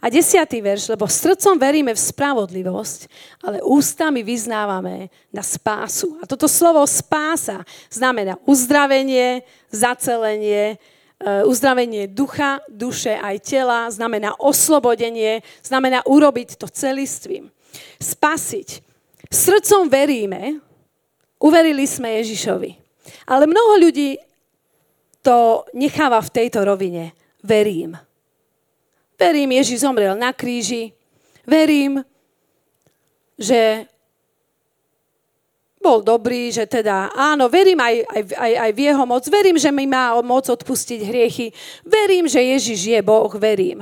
A desiatý verš, lebo srdcom veríme v spravodlivosť, ale ústami vyznávame na spásu. A toto slovo spása znamená uzdravenie, zacelenie, e, uzdravenie ducha, duše aj tela, znamená oslobodenie, znamená urobiť to celistvým. Spasiť. Srdcom veríme, uverili sme Ježišovi. Ale mnoho ľudí to necháva v tejto rovine. Verím. Verím, Ježiš zomrel na kríži. Verím, že bol dobrý, že teda áno, verím aj, aj, aj, aj v jeho moc, verím, že mi má moc odpustiť hriechy, verím, že Ježiš je Boh, verím.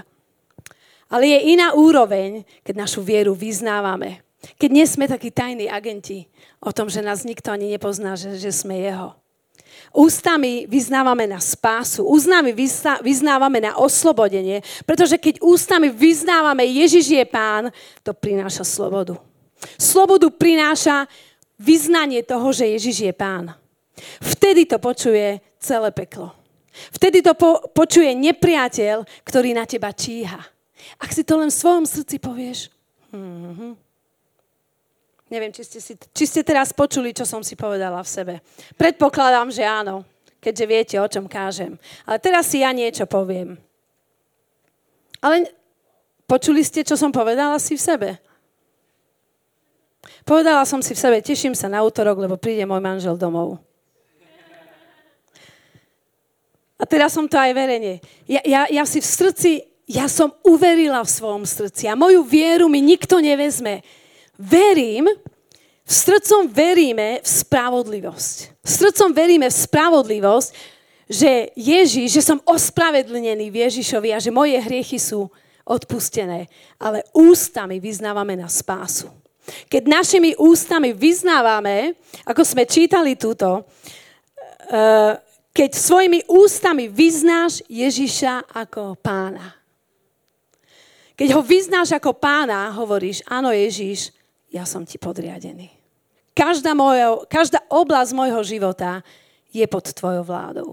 Ale je iná úroveň, keď našu vieru vyznávame. Keď nie sme takí tajní agenti o tom, že nás nikto ani nepozná, že, že sme jeho. Ústami vyznávame na spásu, ústami vyznávame na oslobodenie, pretože keď ústami vyznávame Ježiš je pán, to prináša slobodu. Slobodu prináša vyznanie toho, že Ježiš je pán. Vtedy to počuje celé peklo. Vtedy to po, počuje nepriateľ, ktorý na teba číha. Ak si to len v svojom srdci povieš, mm-hmm, Neviem, či ste, si, či ste teraz počuli, čo som si povedala v sebe. Predpokladám, že áno, keďže viete, o čom kážem. Ale teraz si ja niečo poviem. Ale počuli ste, čo som povedala si v sebe? Povedala som si v sebe, teším sa na útorok, lebo príde môj manžel domov. A teraz som to aj verejne. Ja, ja, ja si v srdci, ja som uverila v svojom srdci a moju vieru mi nikto nevezme verím, v srdcom veríme v spravodlivosť. V srdcom veríme v spravodlivosť, že Ježiš, že som ospravedlnený v Ježišovi a že moje hriechy sú odpustené. Ale ústami vyznávame na spásu. Keď našimi ústami vyznávame, ako sme čítali túto, eh, keď svojimi ústami vyznáš Ježiša ako pána. Keď ho vyznáš ako pána, hovoríš, áno Ježiš, ja som ti podriadený. Každá, moja, každá oblasť môjho života je pod tvojou vládou.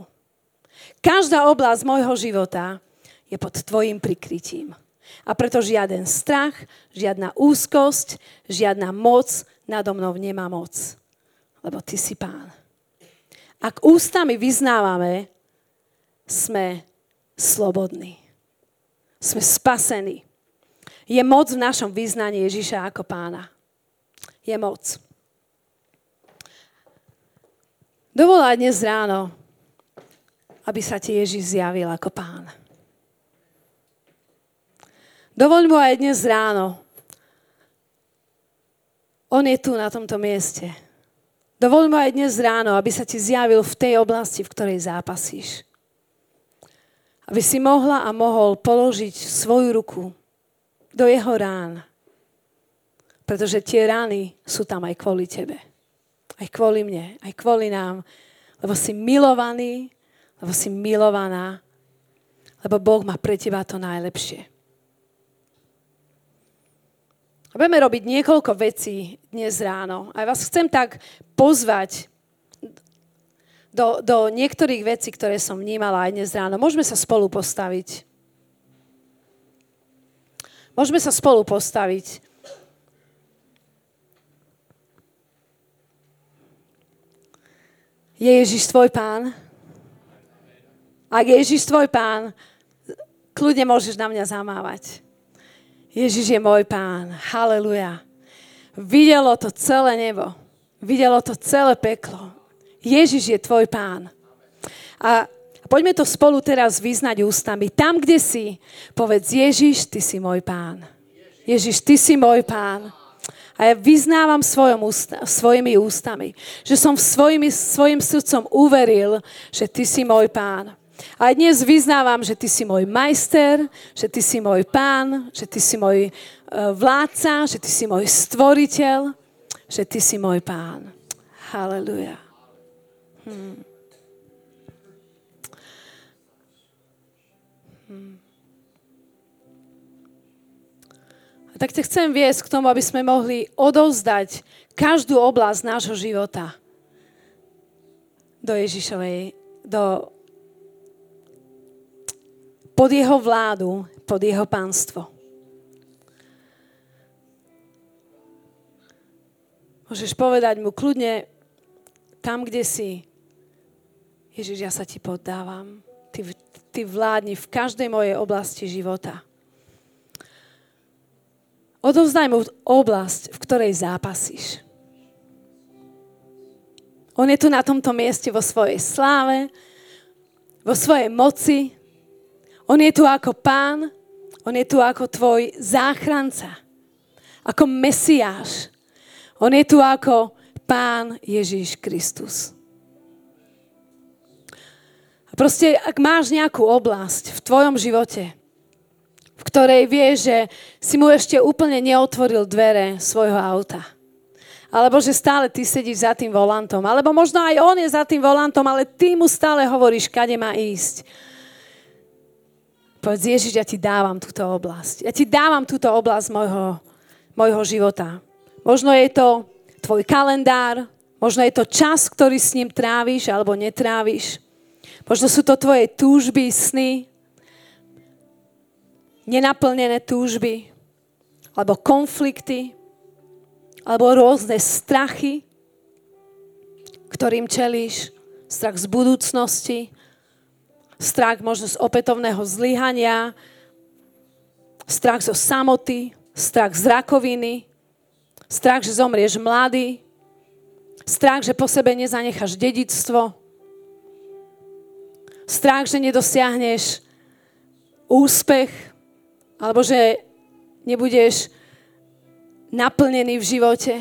Každá oblasť môjho života je pod tvojim prikrytím. A preto žiaden strach, žiadna úzkosť, žiadna moc nado mnou nemá moc. Lebo ty si pán. Ak ústami vyznávame, sme slobodní. Sme spasení. Je moc v našom vyznaní Ježiša ako pána je moc. Dovol aj dnes ráno, aby sa ti Ježiš zjavil ako pán. Dovoľ mu aj dnes ráno. On je tu na tomto mieste. Dovoľ mu aj dnes ráno, aby sa ti zjavil v tej oblasti, v ktorej zápasíš. Aby si mohla a mohol položiť svoju ruku do jeho rán pretože tie rány sú tam aj kvôli tebe. Aj kvôli mne, aj kvôli nám. Lebo si milovaný, lebo si milovaná, lebo Boh má pre teba to najlepšie. Budeme robiť niekoľko vecí dnes ráno. A vás chcem tak pozvať do, do niektorých vecí, ktoré som vnímala aj dnes ráno. Môžeme sa spolu postaviť. Môžeme sa spolu postaviť. Je Ježiš tvoj pán? Ak je Ježiš tvoj pán, kľudne môžeš na mňa zamávať. Ježiš je môj pán. Haleluja. Videlo to celé nebo. Videlo to celé peklo. Ježiš je tvoj pán. A poďme to spolu teraz vyznať ústami. Tam, kde si, povedz Ježiš, ty si môj pán. Ježiš, ty si môj pán. A ja vyznávam ústa, svojimi ústami, že som svojimi, svojim srdcom uveril, že ty si môj pán. A dnes vyznávam, že ty si môj majster, že ty si môj pán, že ty si môj uh, vládca, že ty si môj stvoriteľ, že ty si môj pán. Haleluja. Hmm. Tak ťa chcem viesť k tomu, aby sme mohli odovzdať každú oblasť nášho života do Ježišovej, do, pod jeho vládu, pod jeho pánstvo. Môžeš povedať mu kľudne, tam, kde si, Ježiš, ja sa ti poddávam. Ty, ty vládni v každej mojej oblasti života. Odovzdaj mu oblasť, v ktorej zápasíš. On je tu na tomto mieste vo svojej sláve, vo svojej moci. On je tu ako pán, on je tu ako tvoj záchranca, ako mesiáš. On je tu ako pán Ježíš Kristus. A proste, ak máš nejakú oblasť v tvojom živote, ktorej vieš, že si mu ešte úplne neotvoril dvere svojho auta. Alebo že stále ty sedíš za tým volantom. Alebo možno aj on je za tým volantom, ale ty mu stále hovoríš, kade má ísť. Povedz, Ježiš, ja ti dávam túto oblasť. Ja ti dávam túto oblasť mojho, mojho života. Možno je to tvoj kalendár, možno je to čas, ktorý s ním tráviš alebo netráviš. Možno sú to tvoje túžby, sny, nenaplnené túžby, alebo konflikty, alebo rôzne strachy, ktorým čelíš, strach z budúcnosti, strach možno z opätovného zlyhania, strach zo samoty, strach z rakoviny, strach, že zomrieš mladý, strach, že po sebe nezanecháš dedictvo, strach, že nedosiahneš úspech, alebo že nebudeš naplnený v živote.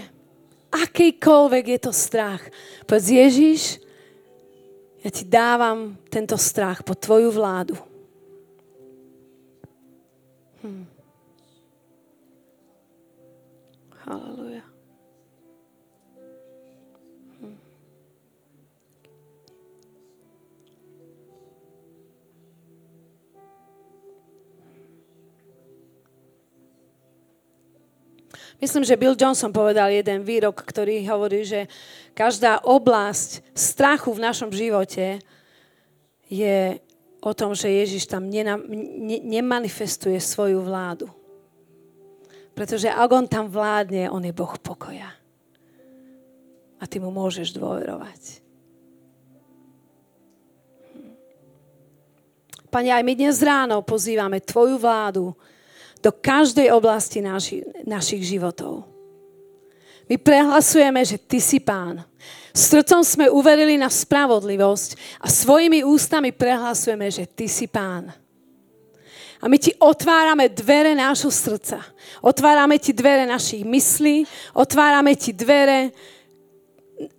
Akýkoľvek je to strach. Povedz, Ježiš, ja ti dávam tento strach pod tvoju vládu. Hm. Hallelujah. Myslím, že Bill Johnson povedal jeden výrok, ktorý hovorí, že každá oblasť strachu v našom živote je o tom, že Ježiš tam nena, ne, nemanifestuje svoju vládu. Pretože ak on tam vládne, on je Boh pokoja. A ty mu môžeš dôverovať. Pane, aj my dnes ráno pozývame Tvoju vládu do každej oblasti naši, našich životov. My prehlasujeme, že Ty si Pán. Srdcom sme uverili na spravodlivosť a svojimi ústami prehlasujeme, že Ty si Pán. A my ti otvárame dvere nášho srdca. Otvárame ti dvere našich myslí, otvárame ti dvere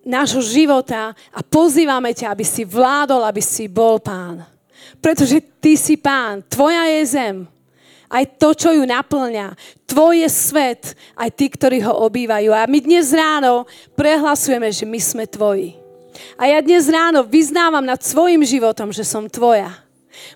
nášho života a pozývame ťa, aby si vládol, aby si bol pán. Pretože ty si pán, tvoja je zem, aj to, čo ju naplňa. Tvoj je svet, aj tí, ktorí ho obývajú. A my dnes ráno prehlasujeme, že my sme tvoji. A ja dnes ráno vyznávam nad svojim životom, že som tvoja.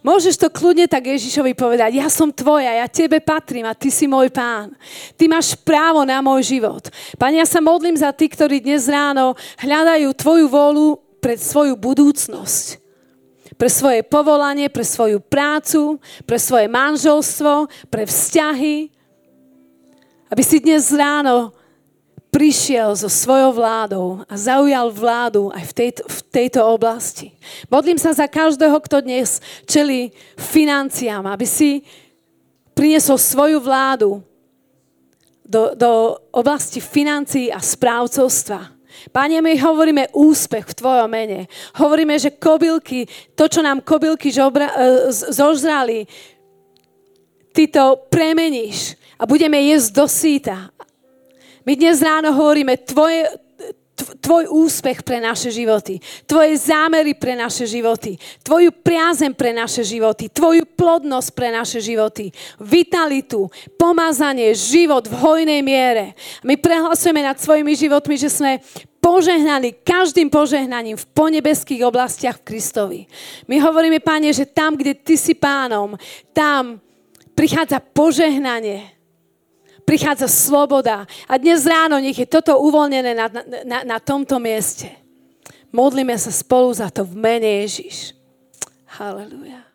Môžeš to kľudne tak Ježišovi povedať, ja som tvoja, ja tebe patrím a ty si môj pán. Ty máš právo na môj život. Pane, ja sa modlím za tých, ktorí dnes ráno hľadajú tvoju volu pred svoju budúcnosť pre svoje povolanie, pre svoju prácu, pre svoje manželstvo, pre vzťahy. Aby si dnes ráno prišiel so svojou vládou a zaujal vládu aj v tejto, v tejto oblasti. Modlím sa za každého, kto dnes čeli financiám, aby si priniesol svoju vládu do, do oblasti financií a správcovstva. Pane, my hovoríme úspech v Tvojom mene. Hovoríme, že kobylky, to, čo nám kobylky žobra, e, zožrali, Ty to premeníš a budeme jesť do síta. My dnes ráno hovoríme, tvoje, tvoj úspech pre naše životy, tvoje zámery pre naše životy, tvoju priazem pre naše životy, tvoju plodnosť pre naše životy, vitalitu, pomazanie, život v hojnej miere. My prehlasujeme nad svojimi životmi, že sme požehnaní každým požehnaním v ponebeských oblastiach v Kristovi. My hovoríme, Pane, že tam, kde Ty si pánom, tam prichádza požehnanie prichádza sloboda. A dnes ráno nech je toto uvoľnené na, na, na tomto mieste. Modlíme sa spolu za to v mene Ježiš. Halelujá.